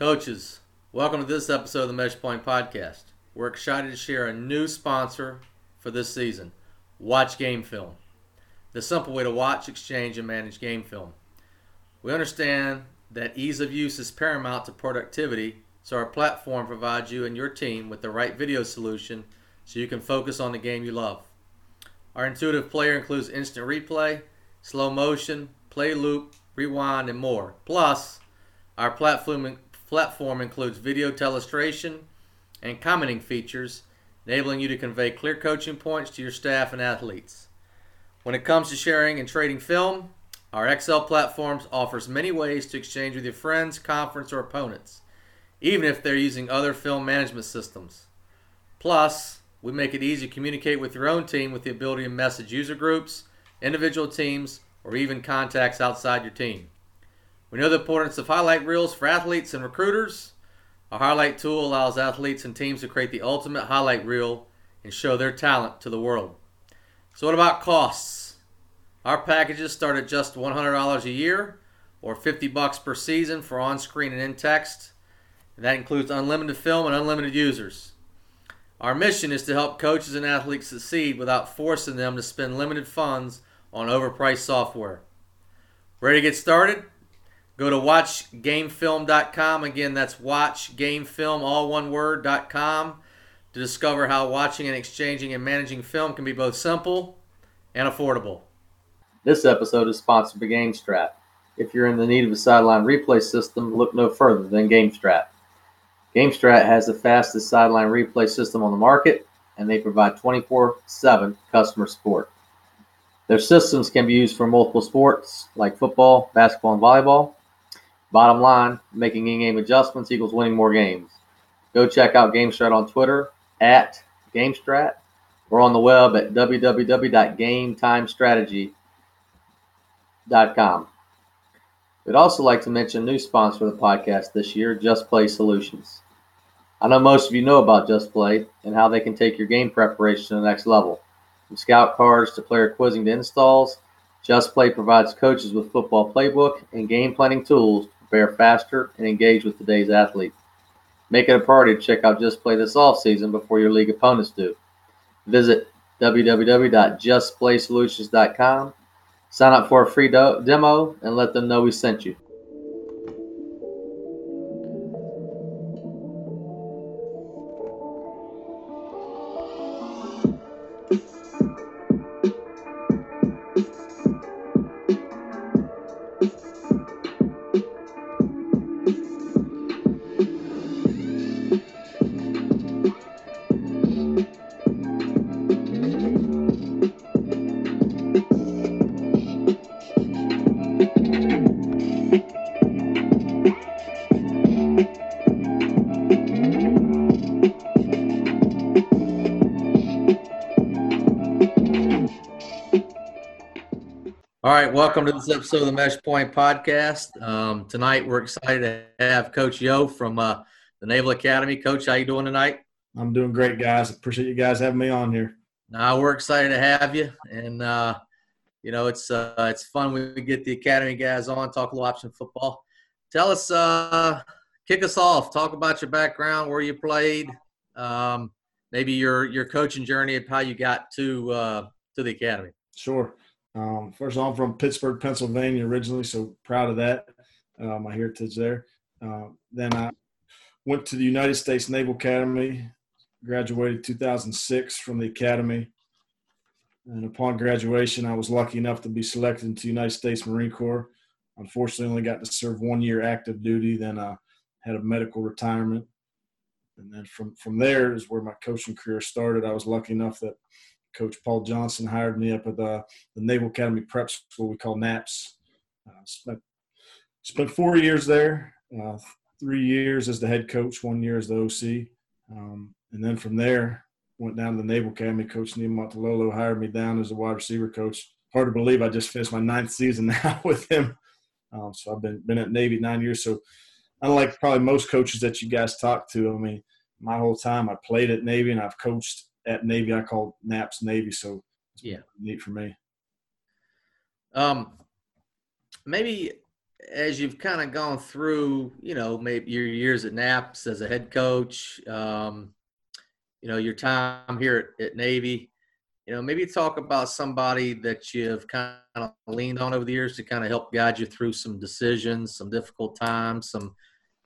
Coaches, welcome to this episode of the Mesh Point Podcast. We're excited to share a new sponsor for this season Watch Game Film, the simple way to watch, exchange, and manage game film. We understand that ease of use is paramount to productivity, so our platform provides you and your team with the right video solution so you can focus on the game you love. Our intuitive player includes instant replay, slow motion, play loop, rewind, and more. Plus, our platform platform includes video telestration and commenting features, enabling you to convey clear coaching points to your staff and athletes. When it comes to sharing and trading film, our XL platforms offers many ways to exchange with your friends, conference, or opponents, even if they're using other film management systems. Plus, we make it easy to communicate with your own team with the ability to message user groups, individual teams, or even contacts outside your team. We know the importance of highlight reels for athletes and recruiters. A highlight tool allows athletes and teams to create the ultimate highlight reel and show their talent to the world. So, what about costs? Our packages start at just $100 a year or 50 bucks per season for on-screen and in-text. And that includes unlimited film and unlimited users. Our mission is to help coaches and athletes succeed without forcing them to spend limited funds on overpriced software. Ready to get started? Go to watchgamefilm.com. Again, that's watchgamefilm, all one word, .com to discover how watching and exchanging and managing film can be both simple and affordable. This episode is sponsored by GameStrat. If you're in the need of a sideline replay system, look no further than GameStrat. GameStrat has the fastest sideline replay system on the market, and they provide 24 7 customer support. Their systems can be used for multiple sports like football, basketball, and volleyball. Bottom line, making in-game adjustments equals winning more games. Go check out GameStrat on Twitter at GameStrat or on the web at www.gametimestrategy.com. We'd also like to mention a new sponsor of the podcast this year, Just Play Solutions. I know most of you know about Just Play and how they can take your game preparation to the next level. From scout cards to player quizzing to installs, Just Play provides coaches with football playbook and game planning tools prepare faster, and engage with today's athlete. Make it a priority to check out Just Play this off season before your league opponents do. Visit www.justplaysolutions.com, sign up for a free do- demo, and let them know we sent you. All right, welcome to this episode of the Mesh Point Podcast. Um, tonight, we're excited to have Coach Yo from uh, the Naval Academy. Coach, how you doing tonight? I'm doing great, guys. Appreciate you guys having me on here. Now we're excited to have you, and uh, you know it's uh, it's fun when we get the Academy guys on talk a little option football. Tell us, uh, kick us off. Talk about your background, where you played, um, maybe your your coaching journey, of how you got to uh, to the Academy. Sure. Um, first of all, I'm from Pittsburgh, Pennsylvania originally, so proud of that, uh, my heritage there. Uh, then I went to the United States Naval Academy, graduated 2006 from the academy. And upon graduation, I was lucky enough to be selected into the United States Marine Corps. Unfortunately, only got to serve one year active duty. Then I had a medical retirement. And then from, from there is where my coaching career started. I was lucky enough that Coach Paul Johnson hired me up at the, the Naval Academy Prep School we call NAPS. Uh, spent spent four years there, uh, three years as the head coach, one year as the OC, um, and then from there went down to the Naval Academy. Coach Niumatalolo hired me down as a wide receiver coach. Hard to believe I just finished my ninth season now with him. Um, so I've been been at Navy nine years. So unlike probably most coaches that you guys talk to, I mean, my whole time I played at Navy and I've coached at Navy. I call Naps Navy, so yeah, neat for me. Um, maybe as you've kind of gone through, you know, maybe your years at Naps as a head coach, um, you know, your time here at, at, Navy, you know, maybe talk about somebody that you've kind of leaned on over the years to kind of help guide you through some decisions, some difficult times, some,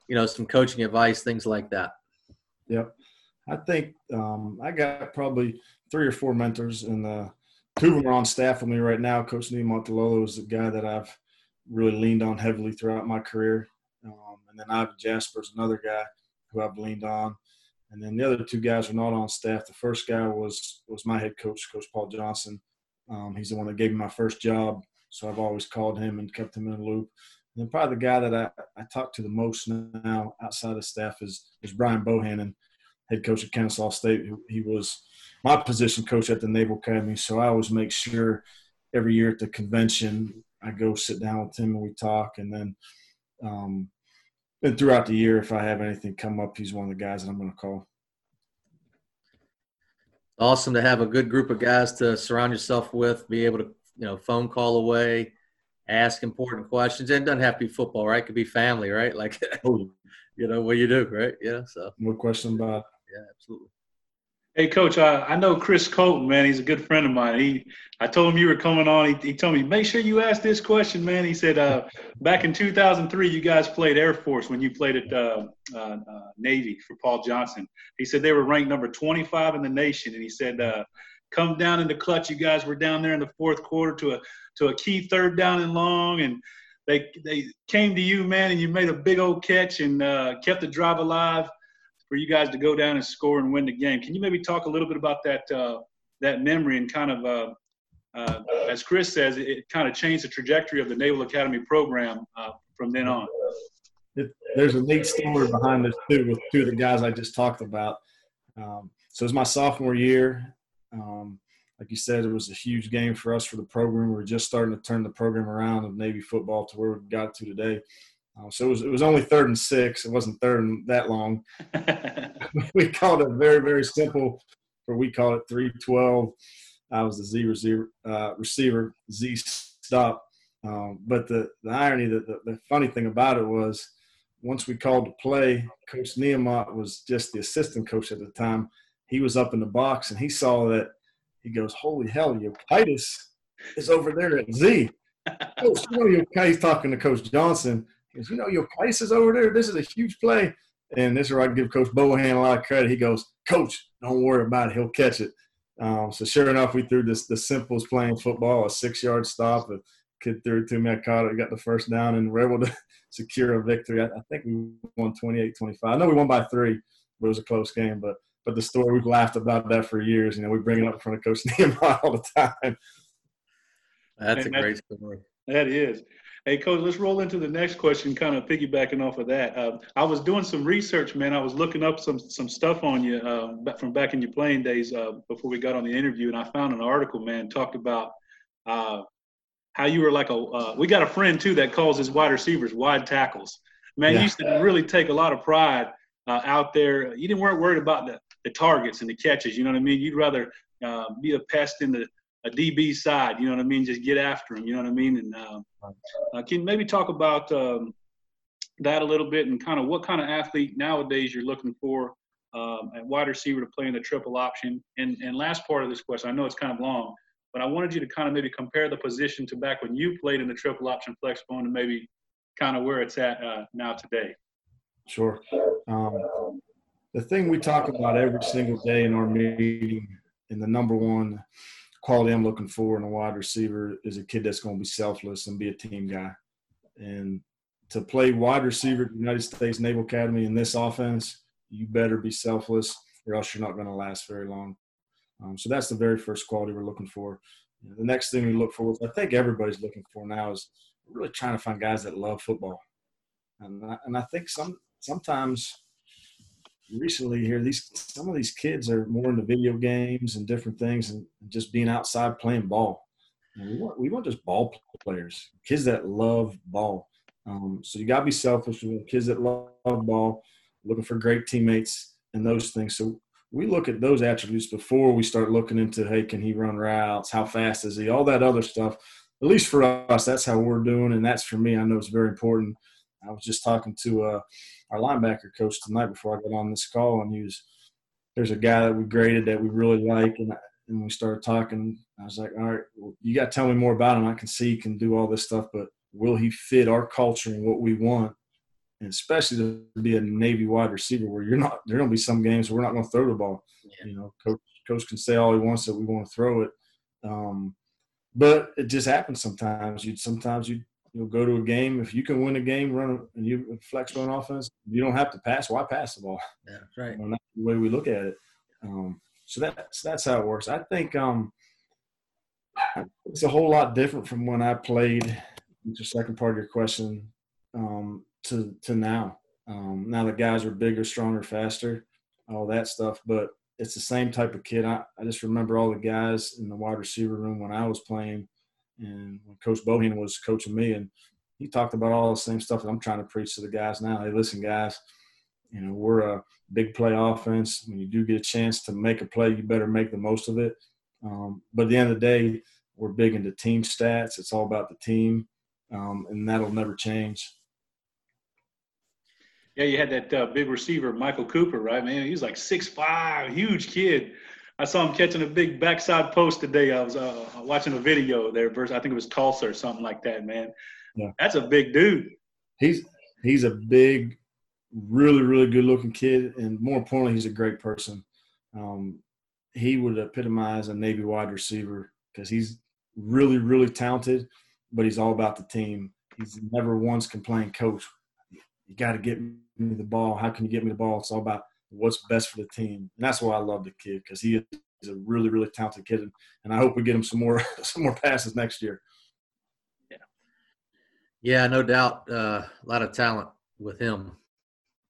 you know, some coaching advice, things like that. Yep. I think um, I got probably three or four mentors, and uh, two of them are on staff with me right now. Coach Niumatalolo is the guy that I've really leaned on heavily throughout my career. Um, and then Ivin Jasper's another guy who I've leaned on. And then the other two guys are not on staff. The first guy was was my head coach, Coach Paul Johnson. Um, he's the one that gave me my first job, so I've always called him and kept him in the loop. And then probably the guy that I, I talk to the most now outside of staff is is Brian Bohannon, head coach at Kennesaw State. He was my position coach at the Naval Academy, so I always make sure every year at the convention I go sit down with him and we talk, and then um, and throughout the year, if I have anything come up, he's one of the guys that I'm going to call. Awesome to have a good group of guys to surround yourself with, be able to you know phone call away, ask important questions. And it doesn't have to be football, right? It could be family, right? Like, oh. you know what you do, right? Yeah. So no question about. It. Yeah, absolutely. Hey, Coach, I, I know Chris Colton, man. He's a good friend of mine. He, I told him you were coming on. He, he told me, make sure you ask this question, man. He said, uh, back in 2003, you guys played Air Force when you played at uh, uh, uh, Navy for Paul Johnson. He said they were ranked number 25 in the nation. And he said, uh, come down in the clutch. You guys were down there in the fourth quarter to a to a key third down and long. And they, they came to you, man, and you made a big old catch and uh, kept the drive alive for you guys to go down and score and win the game. Can you maybe talk a little bit about that uh, that memory and kind of, uh, uh, as Chris says, it, it, kind of changed the trajectory of the Naval Academy program uh, from then on. It, there's a neat story behind this too with two of the guys I just talked about. Um, so it was my sophomore year. Um, like you said, it was a huge game for us for the program. We were just starting to turn the program around of Navy football to where we got to today. Uh, so it was, it was only third and six. It wasn't third and that long. we called it very, very simple, or we called it 312. I was the Z receiver, uh, receiver Z stop. Um, but the, the irony, that the, the funny thing about it was once we called the play, Coach Neamont was just the assistant coach at the time. He was up in the box and he saw that. He goes, Holy hell, your Titus is over there at Z. Coach, you know, he's talking to Coach Johnson goes, you know, your place is over there. This is a huge play. And this is where I give Coach Bohan a lot of credit. He goes, Coach, don't worry about it. He'll catch it. Um, so sure enough, we threw this the simplest playing football, a six yard stop. A kid threw it to me. I caught it, got the first down, and we're able to secure a victory. I, I think we won 28-25. I know we won by three, but it was a close game. But but the story we've laughed about that for years. You know, we bring it up in front of Coach Nehemiah all the time. That's a great story. That is. Hey, Coach, let's roll into the next question, kind of piggybacking off of that. Uh, I was doing some research, man. I was looking up some some stuff on you uh, from back in your playing days uh, before we got on the interview, and I found an article, man, talked about uh, how you were like a. Uh, we got a friend too that calls his wide receivers wide tackles. Man, yeah. you used to really take a lot of pride uh, out there. You didn't weren't worried about the, the targets and the catches. You know what I mean? You'd rather be a pest in the a DB side. You know what I mean? Just get after him. You know what I mean? And uh, uh, can you maybe talk about um, that a little bit and kind of what kind of athlete nowadays you're looking for um, at wide receiver to play in the triple option? And and last part of this question, I know it's kind of long, but I wanted you to kind of maybe compare the position to back when you played in the triple option flex bone and maybe kind of where it's at uh, now today. Sure. Um, the thing we talk about every single day in our meeting, and the number one quality I'm looking for in a wide receiver is a kid that's going to be selfless and be a team guy. And to play wide receiver at the United States Naval Academy in this offense, you better be selfless or else you're not going to last very long. Um, so that's the very first quality we're looking for. The next thing we look for, I think everybody's looking for now, is really trying to find guys that love football. And I, and I think some sometimes recently here these some of these kids are more into video games and different things and just being outside playing ball. And we want we want just ball players kids that love ball. Um, so you got to be selfish. With kids that love, ball looking for great teammates and those things. So we look at those attributes before we start looking into hey can he run routes? How fast is he? All that other stuff. At least for us, that's how we're doing, and that's for me. I know it's very important. I was just talking to uh, our linebacker coach tonight before I got on this call, and he was there's a guy that we graded that we really like, and and we started talking. I was like, all right, well, you got to tell me more about him. I can see he can do all this stuff, but will he fit our culture and what we want? And especially to be a Navy wide receiver, where you're not, there going to be some games where we're not going to throw the ball. Yeah. You know, coach, coach can say all he wants that we want to throw it, um, but it just happens sometimes. You sometimes you you'll go to a game if you can win a game, run and you flex run offense. You don't have to pass. Why pass the ball? Yeah, right. You know, that's the way we look at it. Um, so that's that's how it works. I think um, it's a whole lot different from when I played. The second part of your question um, to to now. Um, now the guys are bigger, stronger, faster, all that stuff. But it's the same type of kid. I, I just remember all the guys in the wide receiver room when I was playing, and when Coach Bohan was coaching me, and he talked about all the same stuff that I'm trying to preach to the guys now. Hey, listen, guys, you know, we're a big play offense. When you do get a chance to make a play, you better make the most of it. Um, but at the end of the day, we're big into team stats. It's all about the team, um, and that'll never change. Yeah, you had that uh, big receiver, Mychal Cooper, right, man? He was like six five, huge kid. I saw him catching a big backside post today. I was uh, watching a video there versus I think it was Tulsa or something like that, man. Yeah. That's a big dude. He's he's a big really, really good looking kid, and more importantly, he's a great person. Um, he would epitomize a Navy wide receiver because he's really, really talented, but he's all about the team. He's never once complained, Coach, you got to get me the ball. How can you get me the ball? It's all about what's best for the team, and that's why I love the kid because he is a really, really talented kid, and I hope we get him some more, some more passes next year. Yeah, yeah, no doubt, uh, a lot of talent with him.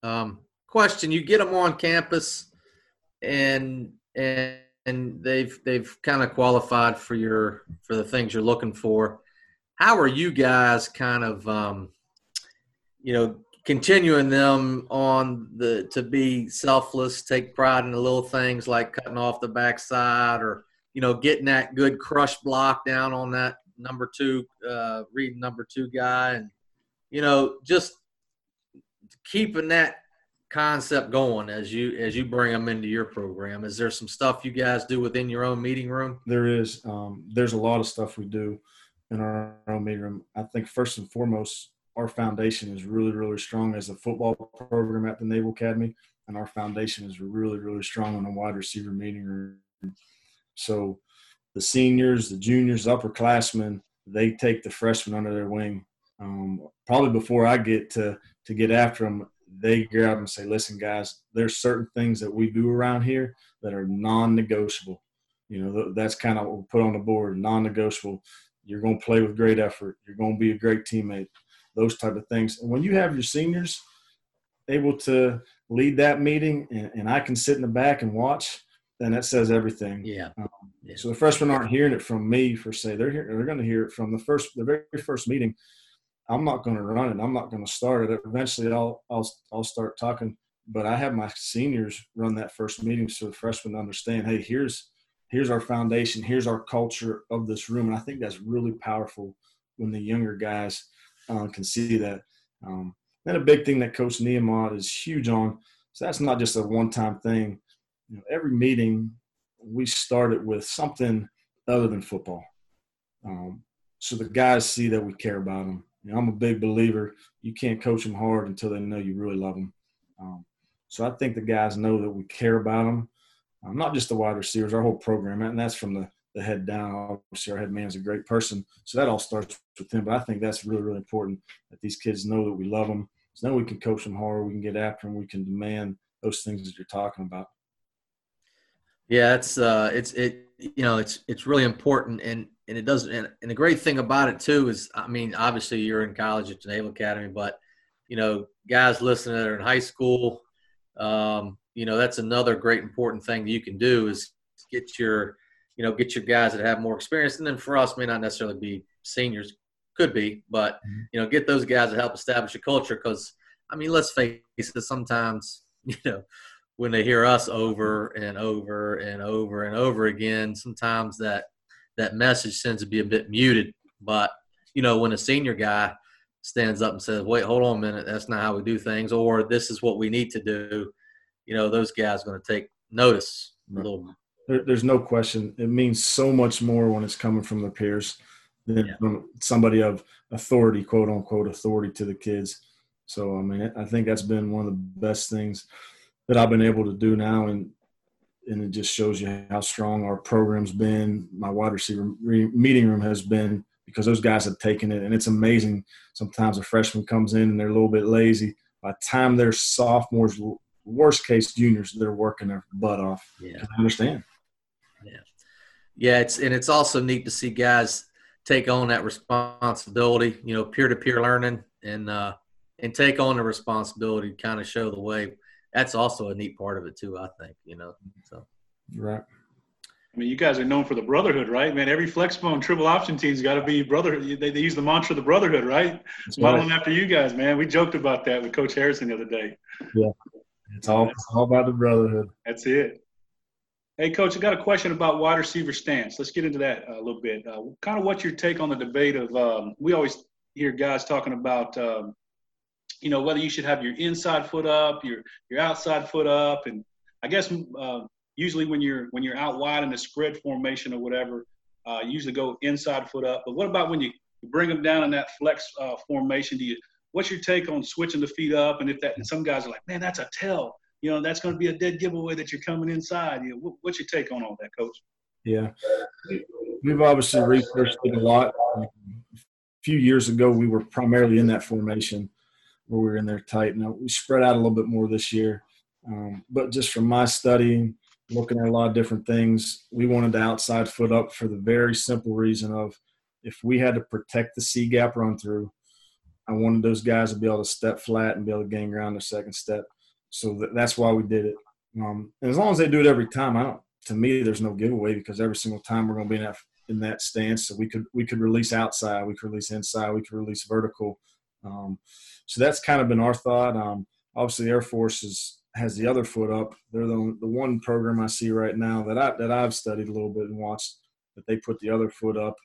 Um, question: You get them on campus, and and and they've they've kind of qualified for your for the things you're looking for. How are you guys kind of um, you know continuing them on the to be selfless, take pride in the little things like cutting off the backside or you know getting that good crush block down on that number two uh, reading number two guy and you know just keeping that concept going as you as you bring them into your program. Is there some stuff you guys do within your own meeting room? There is um, there's a lot of stuff we do in our own meeting room. I think first and foremost our foundation is really really strong as a football program at the naval academy and our foundation is really really strong in the wide receiver meeting room so the seniors the juniors the upperclassmen they take the freshmen under their wing um, probably before i get to to get after them they grab them and say, listen, guys, there's certain things that we do around here that are non-negotiable. You know, that's kind of what we put on the board, non-negotiable. You're going to play with great effort. You're going to be a great teammate. Those type of things. And when you have your seniors able to lead that meeting, and, and I can sit in the back and watch, then that says everything. Yeah. Um, yeah. So the freshmen aren't hearing it from me for say they're here, they're going to hear it from the first the very first meeting I'm not going to run it. I'm not going to start it. Eventually, I'll I'll I'll start talking. But I have my seniors run that first meeting so the freshmen understand. Hey, here's here's our foundation. Here's our culture of this room, and I think that's really powerful when the younger guys uh, can see that. Um, then a big thing that Coach Niemot is huge on. So that's not just a one-time thing. You know, every meeting we started with something other than football, um, so the guys see that we care about them you know, I'm a big believer. You can't coach them hard until they know you really love them. Um, so I think the guys know that we care about them. Um, not just the wide receivers, our whole program, and that's from the, the head down. Obviously, our head man is a great person, so that all starts with him. But I think that's really, really important that these kids know that we love them. So now we can coach them hard, we can get after them, we can demand those things that you're talking about. Yeah, it's uh, it's it you know it's it's really important, and and it doesn't. And, and the great thing about it too is, I mean, obviously you're in college at the Naval Academy, but you know, guys listening that are in high school, um, you know, that's another great important thing that you can do is get your, you know, get your guys that have more experience, and then for us, may not necessarily be seniors, could be, but mm-hmm. you know, get those guys to help establish a culture because, I mean, let's face it, sometimes you know when they hear us over and over and over and over again, sometimes that that message tends to be a bit muted But you know, when a senior guy stands up and says, "Wait, hold on a minute, that's not how we do things," or "This is what we need to do," you know, those guys are going to take notice a little. There, there's no question. It means so much more when it's coming from the peers than yeah. from somebody of authority, quote unquote, authority to the kids. So I mean, I think that's been one of the best things that I've been able to do now, and and it just shows you how strong our program's been. My wide receiver meeting room has been because those guys have taken it, and it's amazing. Sometimes a freshman comes in and they're a little bit lazy. By the time they're sophomores, worst case juniors, they're working their butt off. Yeah, I understand. Yeah, yeah. It's and it's also neat to see guys take on that responsibility. You know, peer to peer learning and uh, and take on the responsibility to kind of show the way. That's also a neat part of it too. I think you know. So right. I mean, you guys are known for the brotherhood, right? Man, every flexbone triple option team's got to be brotherhood. They, they, use the mantra of the brotherhood, right? That's Modeling right. after you guys, man. We joked about that with Coach Harrison the other day. Yeah, it's all, it's all about the brotherhood. That's it. Hey, Coach, I got a question about wide receiver stance. Let's get into that a little bit. Uh, kind of what's your take on the debate of um, we always hear guys talking about um, you know whether you should have your inside foot up, your your outside foot up, and I guess uh, usually when you're when you're out wide in the spread formation or whatever, uh, you usually go inside foot up. But what about when you bring them down in that flex uh, formation? Do you what's your take on switching the feet up? And if that and some guys are like, man, that's a tell. You know, that's going to be a dead giveaway that you're coming inside. You know, what's your take on all that, Coach? Yeah, we've obviously researched it a lot. A few years ago, we were primarily in that formation where we were in there tight. Now we spread out a little bit more this year, um, but just from my studying, looking at a lot of different things, we wanted the outside foot up for the very simple reason of if we had to protect the C gap run through, I wanted those guys to be able to step flat and be able to gain ground their second step. So that's why we did it. Um, and as long as they do it every time, I don't. To me, there's no giveaway because every single time we're going to be in that in that stance. So we could we could release outside, we could release inside, we could release vertical. Um, so that's kind of been our thought. Um, obviously, Air Force is, has the other foot up. They're the, the one program I see right now that I that I've studied a little bit and watched that they put the other foot up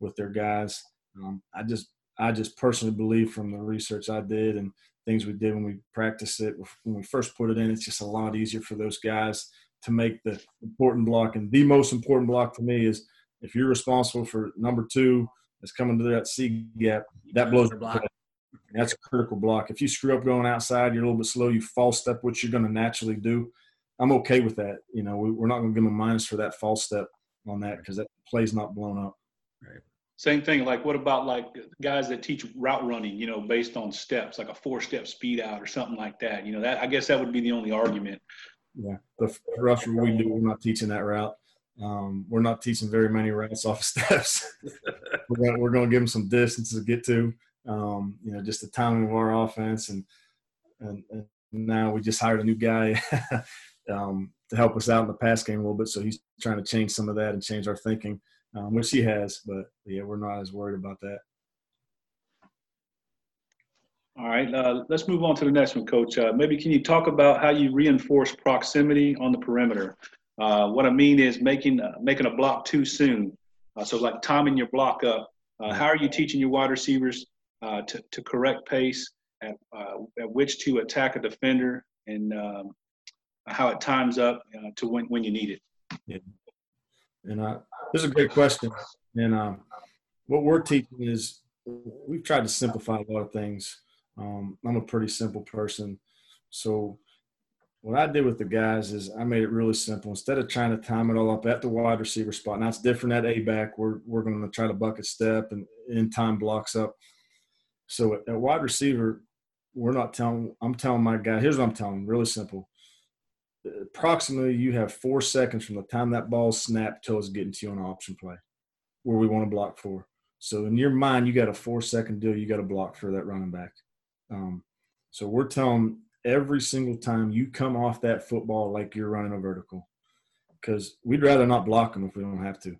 with their guys. Um, I just I just personally believe from the research I did and things we did when we practiced it when we first put it in, it's just a lot easier for those guys to make the important block. And the most important block to me is if you're responsible for number two that's coming to that C gap, that blows the block. That's a critical block. If you screw up going outside, you're a little bit slow, you false step, which you're going to naturally do. I'm okay with that. You know, we, are not going to give them a minus for that false step on that because that play's not blown up. Right. Same thing. Like, what about like guys that teach route running? You know, based on steps, like a four-step speed out or something like that. You know, that I guess that would be the only argument. Yeah, the for us, we do, we're not teaching that route. Um, we're not teaching very many routes off of steps. we're going we're to give them some distance to get to um, you know, just the timing of our offense. And, and, and now we just hired a new guy um, to help us out in the pass game a little bit. So he's trying to change some of that and change our thinking, um, which he has. But yeah, we're not as worried about that. All right, uh, let's move on to the next one, Coach. Uh, maybe can you talk about how you reinforce proximity on the perimeter? Uh, what I mean is making uh, making a block too soon. Uh, so like timing your block up. Uh, how are you teaching your wide receivers uh, to, to correct pace, at, uh, at which to attack a defender, and um, how it times up uh, to when, when you need it. Yeah. And uh, this is a great question. And um, what we're teaching is we've tried to simplify a lot of things. Um, I'm a pretty simple person. So what I did with the guys is I made it really simple. Instead of trying to time it all up at the wide receiver spot, now it's different at A back. We're we're going to try to bucket step and in time blocks up. So at, wide receiver, we're not telling. I'm telling my guy. Here's what I'm telling. Really simple. Approximately, you have four seconds from the time that ball snapped till it's getting to you on an option play, where we want to block for. So in your mind, you got a four second deal. You got to block for that running back. Um, so we're telling every single time you come off that football like you're running a vertical, because we'd rather not block them if we don't have to.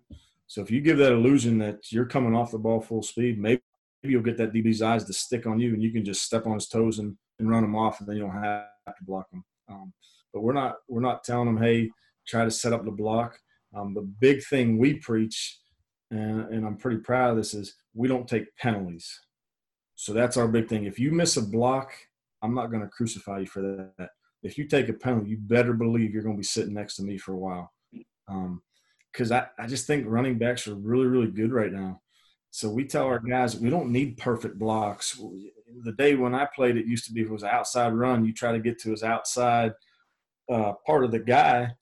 So if you give that illusion that you're coming off the ball full speed, maybe you'll get that DB's eyes to stick on you, and you can just step on his toes and, and run him off, and then you don't have to block him. Um, but we're not we're not telling them, hey, try to set up the block. Um, the big thing we preach, and, and I'm pretty proud of this, is we don't take penalties. So that's our big thing. If you miss a block, I'm not going to crucify you for that. If you take a penalty, you better believe you're going to be sitting next to me for a while. Because um, I, I just think running backs are really, really good right now. So we tell our guys we don't need perfect blocks. The day when I played, it used to be if it was an outside run, you try to get to his outside uh, part of the guy.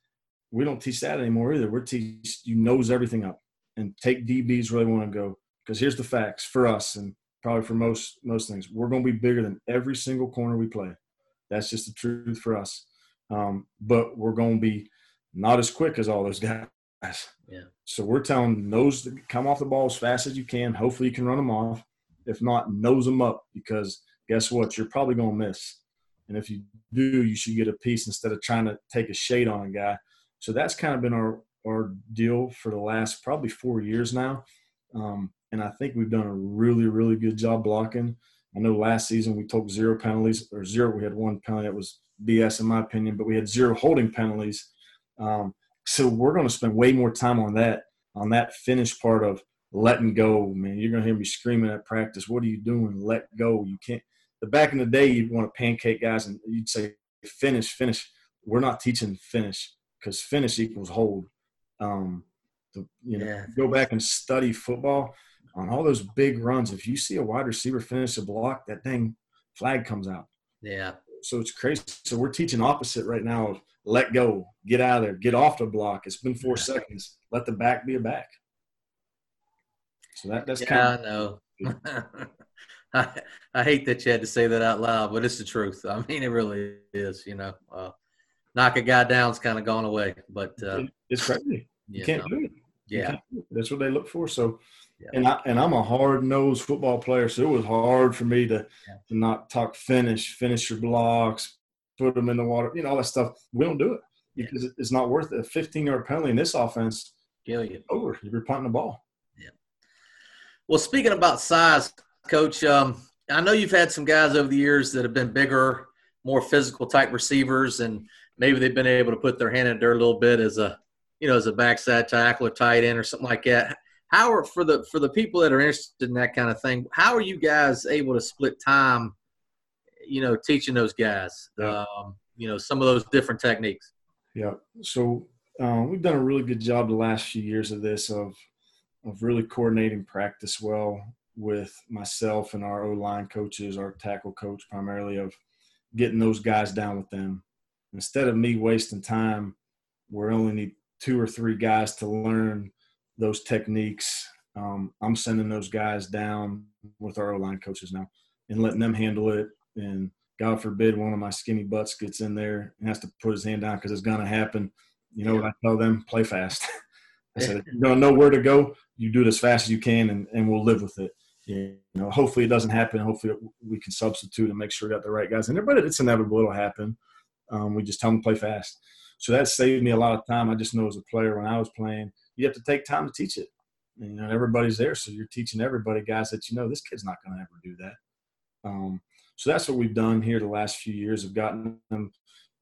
We don't teach that anymore either. We're teach you nose everything up and take DBs where they want to go. Because here's the facts for us and probably for most most things, we're going to be bigger than every single corner we play. That's just the truth for us. Um, but we're going to be not as quick as all those guys. Yeah. So we're telling nose to come off the ball as fast as you can. Hopefully you can run them off. If not, nose them up because guess what? You're probably going to miss. And if you do, you should get a piece instead of trying to take a shade on a guy. So that's kind of been our our deal for the last probably four years now. Um, and I think we've done a really, really good job blocking. I know last season we took zero penalties or zero. We had one penalty that was BS in my opinion, but we had zero holding penalties. Um, so we're going to spend way more time on that, on that finish part of letting go. Man, you're going to hear me screaming at practice. What are you doing? Let go. You can't. The back in the day, you'd want to pancake guys and you'd say finish, finish. We're not teaching finish because finish equals hold. Um, the, you know, yeah. go back and study football on all those big runs. If you see a wide receiver finish a block, that thing flag comes out. Yeah. So it's crazy. So we're teaching opposite right now of let go, get out of there, get off the block. It's been four yeah. seconds. Let the back be a back. So that that's yeah, kind of. I know. I, I hate that you had to say that out loud, but it's the truth. I mean, it really is. You know, uh, knock a guy down's kind of gone away, but uh, it's crazy. You, can't know. do it. Yeah, it. that's what they look for. So, yeah. and I and I'm a hard nosed football player, so it was hard for me to yeah. to not talk finish, finish your blocks, put them in the water, you know, all that stuff. We don't do it because yeah. it's not worth it. A 15 yard penalty in this offense, kill you over. You're punting the ball. Yeah. Well, speaking about size, coach, um, I know you've had some guys over the years that have been bigger, more physical type receivers, and maybe they've been able to put their hand in there a little bit as a you know, as a backside tackle or tight end or something like that. How are for the for the people that are interested in that kind of thing? How are you guys able to split time? You know, teaching those guys, um, you know, some of those different techniques. Yeah. So um, we've done a really good job the last few years of this of of really coordinating practice well with myself and our O line coaches, our tackle coach primarily of getting those guys down with them. Instead of me wasting time, we only need two or three guys to learn those techniques. Um, I'm sending those guys down with our O line coaches now and letting them handle it. And God forbid one of my skinny butts gets in there and has to put his hand down because it's going to happen. You know what I tell them? Play fast. I said, if you're going to know where to go, you do it as fast as you can and, and we'll live with it. You know, hopefully it doesn't happen. Hopefully we can substitute and make sure we got the right guys in there, but it's inevitable. It'll happen. Um, we just tell them to play fast. So that saved me a lot of time. I just know as a player when I was playing, you have to take time to teach it. And, you know, everybody's there, so you're teaching everybody guys that you know this kid's not going to ever do that. Um, so that's what we've done here the last few years. Have gotten them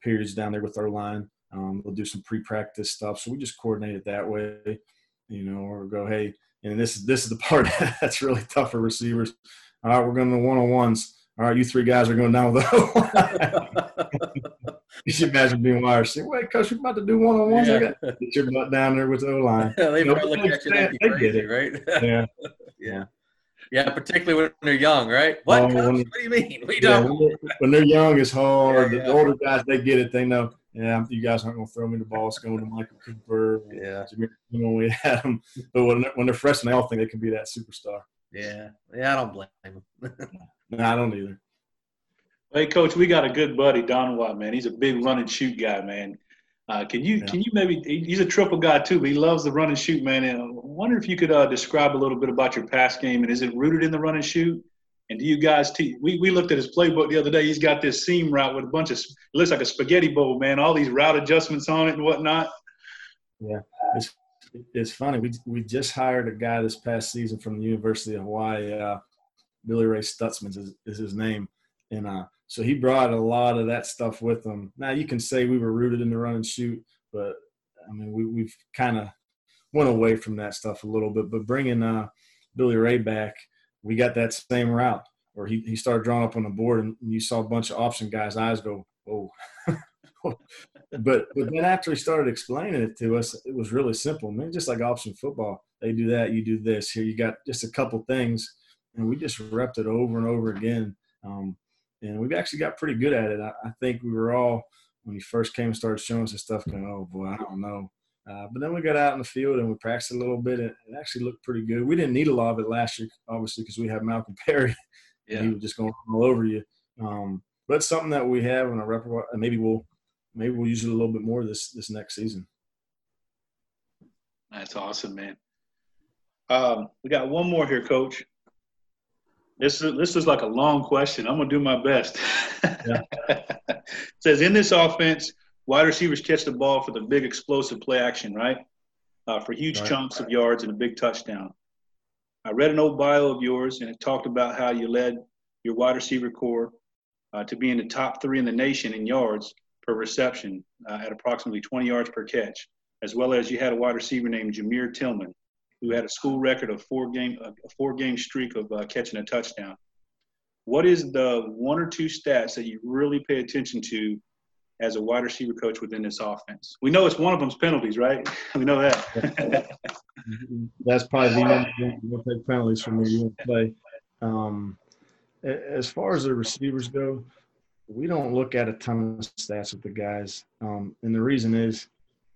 periods down there with our line. Um, we'll do some pre-practice stuff, so we just coordinate it that way, you know, or go, hey, and this is this is the part that's really tough for receivers. All right, we're going to one on ones. All right, you three guys are going down with the you should imagine being wide receiver. Wait, coach, we're about to do one on ones. Yeah. I got get your butt down there with the O line. Yeah, they, you know, look at you like you crazy, right? Yeah. yeah. Yeah, particularly when they're young, right? What, um, what do you mean? We yeah, don't. When, they're young, it's hard. Yeah, the older guys, they get it. They know, yeah, you guys aren't going to throw me the ball. It's going to Mychal Cooper. Yeah. When we had them. But when they're, when they're freshmen, they all think they can be that superstar. Yeah. Yeah, I don't blame them. no, I don't either. Hey, coach, we got a good buddy, Don Watt, man. He's a big run and shoot guy, man. Uh, can you yeah. can you maybe he's a triple guy too, but he loves the run and shoot, man. And I wonder if you could uh, describe a little bit about your pass game and is it rooted in the run and shoot? And do you guys teach? We, we looked at his playbook the other day. He's got this seam route with a bunch of it looks like a spaghetti bowl, man. All these route adjustments on it and whatnot. Yeah, it's it's funny. We we just hired a guy this past season from the University of Hawaii. Uh, Billy Ray Stutzmann is, is his name, and uh, so he brought a lot of that stuff with him. Now you can say we were rooted in the run and shoot, but I mean we, we've kind of went away from that stuff a little bit. But bringing uh, Billy Ray back, we got that same route where he, he started drawing up on the board, and you saw a bunch of option guys' eyes go, "Whoa." but but then after he started explaining it to us, it was really simple. I mean, just like option football, they do that, you do this. Here you got just a couple things, and we just repped it over and over again. Um, and we've actually got pretty good at it. I, I, think we were all when he first came and started showing us this stuff, going, "Oh boy, I don't know." Uh, but then we got out in the field and we practiced a little bit, and it actually looked pretty good. We didn't need a lot of it last year, obviously, because we had Malcolm Perry. Yeah. he was just going all over you. Um, but something that we have in our repertoire, and maybe we'll maybe we'll use it a little bit more this this next season. That's awesome, man. Um, we got one more here, Coach. This is this is like a long question. I'm gonna do my best. Yeah. says in this offense, wide receivers catch the ball for the big explosive play action, right? Uh, for huge right. chunks of yards and a big touchdown. I read an old bio of yours, and it talked about how you led your wide receiver core uh, to be in the top three in the nation in yards per reception uh, at approximately 20 yards per catch, as well as you had a wide receiver named Jamir Tillman, who had a school record of four game a four game streak of uh, catching a touchdown. What is the one or two stats that you really pay attention to as a wide receiver coach within this offense? We know it's one of them's penalties, right? we know that. That's probably the one you take penalties from me. You won't play. Um, as far as the receivers go, we don't look at a ton of stats with the guys, um, and the reason is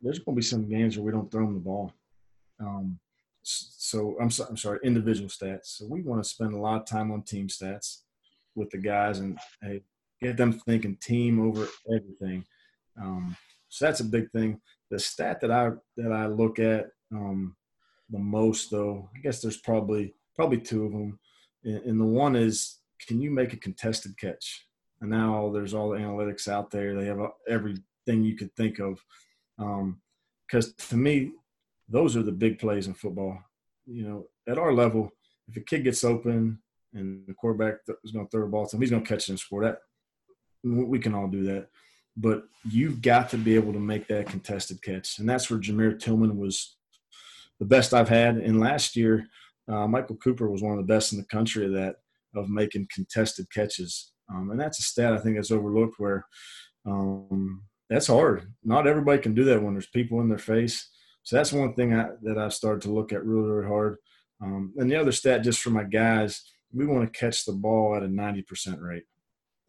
there's going to be some games where we don't throw them the ball. Um, so I'm, so, I'm sorry, individual stats. So we want to spend a lot of time on team stats with the guys and hey, get them thinking team over everything. Um, so that's a big thing. The stat that I that I look at um, the most, though, I guess there's probably probably two of them, and, the one is can you make a contested catch? And now there's all the analytics out there. They have everything you could think of. Because um, to me, those are the big plays in football. You know, at our level, if a kid gets open and the quarterback is going to throw a ball to him, he's going to catch it and score. That we can all do that, but you've got to be able to make that contested catch, and that's where Jamir Tillman was the best I've had. And last year, uh, Mychal Cooper was one of the best in the country of that of making contested catches. Um, and that's a stat I think that's overlooked where um, that's hard. Not everybody can do that when there's people in their face. So that's one thing I, that I've started to look at really, really hard. Um, and the other stat, just for my guys, we want to catch the ball at a 90% rate.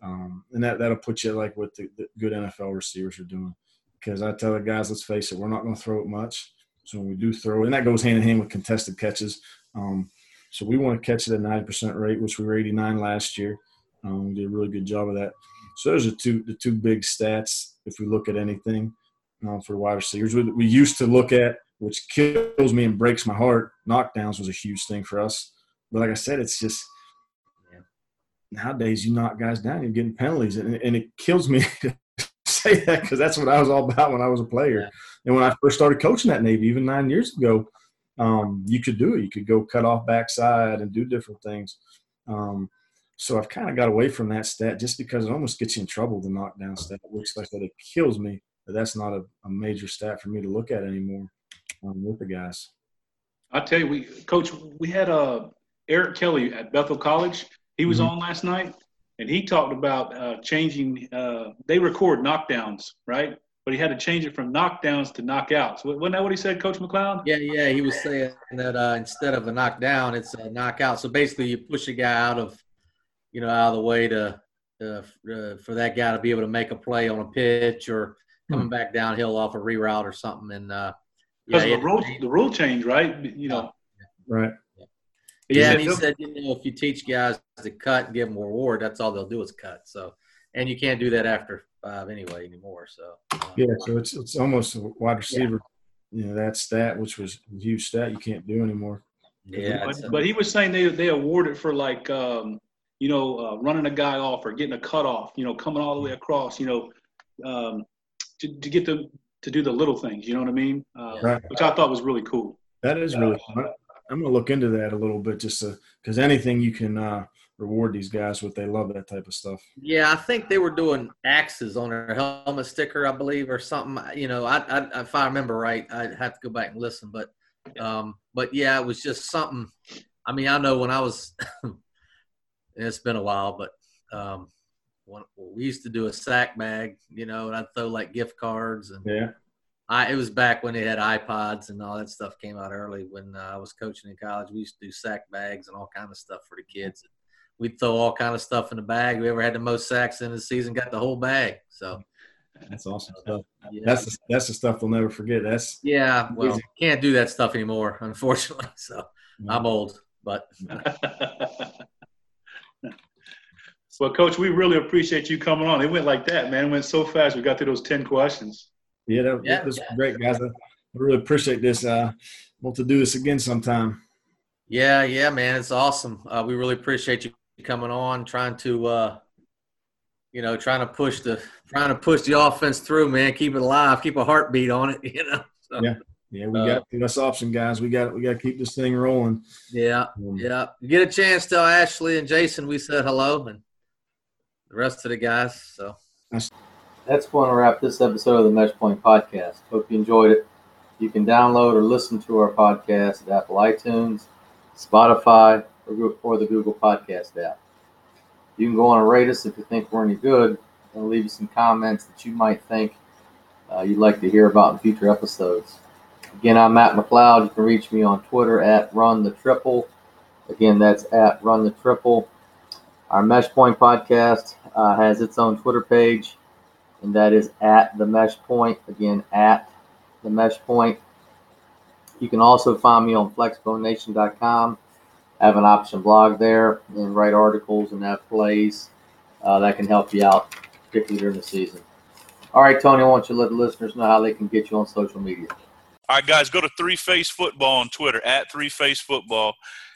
Um, and that, that'll put you like what the, the, good NFL receivers are doing. Because I tell the guys, let's face it, we're not going to throw it much. So when we do throw and that goes hand in hand with contested catches. Um, so we want to catch it at 90% rate, which we were 89 last year. Um, we did a really good job of that. So those are two the two big stats if we look at anything um, for wide receivers. We, we, used to look at, which kills me and breaks my heart. Knockdowns was a huge thing for us, but like I said, it's just. Nowadays you knock guys down, you're getting penalties, and, and it kills me to say that because that's what I was all about when I was a player. Yeah. And when I first started coaching that Navy, even nine years ago, um, you could do it. You could go cut off backside and do different things. Um, so I've kind of got away from that stat just because it almost gets you in trouble, the knockdown stat, which like that it kills me. But that's not a, a, major stat for me to look at anymore um, with the guys. I tell you, we coach, we had uh, Eric Kelly at Bethel College. He was mm-hmm. on last night, and he talked about uh, changing. Uh, they record knockdowns, right? but he had to change it from knockdowns to knockouts. Wasn't that what he said, Coach McLeod? Yeah, yeah. He was saying that uh, instead of a knockdown, it's a knockout. So basically, you push a guy out of, you know, out of the way to uh, uh, for that guy to be able to make a play on a pitch or coming hmm. back downhill off a reroute or something. And uh, because yeah, the rule, the rule change, right? You know, right. Yeah, and he said, you know, if you teach guys to cut and give them a reward, that's all they'll do is cut. So, and you can't do that after five anyway anymore. So um, yeah, so it's it's almost a wide receiver. Yeah. You know that stat, which was a huge stat, you can't do anymore. Yeah, but, but he was saying they they awarded for like um, you know uh, running a guy off or getting a cut off, you know, coming all the way across, you know, um, to to get them to do the little things. You know what I mean? Uh, right. Which I thought was really cool. That is really. Uh, fun. I'm going to look into that a little bit, just because anything you can uh, reward these guys with. They love that type of stuff. Yeah, I think they were doing axes on their helmet sticker, I believe, or something. You know, I, I if I remember right, I'd have to go back and listen, but Um, but yeah, it was just something. I mean, I know when I was, it's been a while, but um, when, we used to do a sack bag, you know, and I'd throw like gift cards and Yeah. I it was back when they had iPods and all that stuff came out early. When uh, I was coaching in college, we used to do sack bags and all kind of stuff for the kids. We'd throw all kind of stuff in the bag. Whoever had the most sacks in the season got the whole bag. So That's awesome stuff. yeah, That's the, that's the stuff we'll never forget. That's yeah. Well, Easy. can't do that stuff anymore, unfortunately. So I'm old, but well, Coach, we really appreciate you coming on. It went like that, man. It went so fast. We got through those 10 questions. Yeah, this yeah. was great, guys. I really appreciate this. Uh, want to do this again sometime. yeah, yeah, man, it's awesome. Uh, we really appreciate you coming on, trying to. Uh, you know, trying to push the trying to push the offense through, man. Keep it alive, keep a heartbeat on it. You know. So, Yeah. Yeah, we Uh, got this option, guys. We got we got to keep this thing rolling. Yeah, Um, yeah. Get a chance, tell Ashley and Jason we said hello, and the rest of the guys. So That's- going to wrap this episode of the Mesh Point Podcast. Hope you enjoyed it. You can download or listen to our podcast at Apple iTunes, Spotify, or, or the Google Podcast app. You can go on and rate us if you think we're any good, and leave us some comments that you might think uh, you'd like to hear about in future episodes. Again, I'm Matt McLeod. You can reach me on Twitter at Run the Triple. Again, that's at Run the Triple. Our Mesh Point podcast uh, has its own Twitter page, and that is at the Mesh Point. Again, at the Mesh Point. You can also find me on FlexBoneNation.com. I have an option blog there and write articles and have plays uh, that can help you out, particularly during the season. All right, Tony, I want you to let the listeners know how they can get you on social media. All right, guys, go to Three Face Football on Twitter at Three Face Football,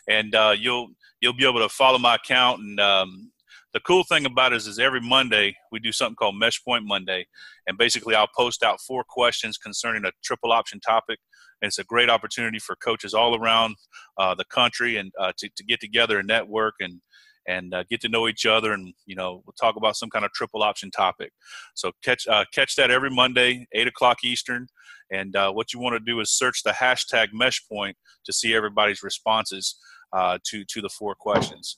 and uh, you'll you'll be able to follow my account. And um, the cool thing about it is, is every Monday we do something called Mesh Point Monday, and basically I'll post out four questions concerning a triple option topic. And it's a great opportunity for coaches all around uh, the country and uh, to, to get together and network and and uh, get to know each other, and you know we'll talk about some kind of triple option topic. So catch uh, catch that every Monday, eight o'clock Eastern. And uh, what you want to do is search the hashtag mesh point to see everybody's responses uh, to to the four questions.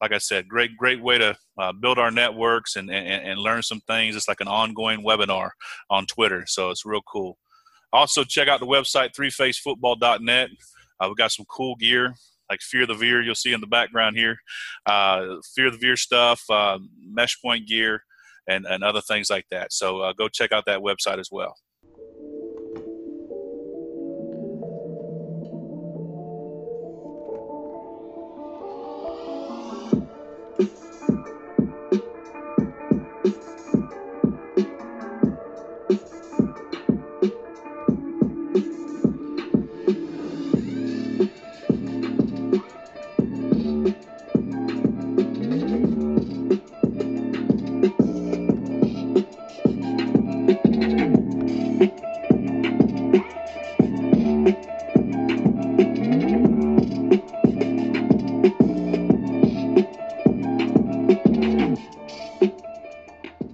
Like I said, great great way to uh, build our networks and, and and learn some things. It's like an ongoing webinar on Twitter, so it's real cool. Also, check out the website threefacefootball.net. Uh, we've got some cool gear like Fear the Veer, you'll see in the background here. Uh, Fear the Veer stuff, uh, mesh point gear, and, and other things like that. So uh, go check out that website as well.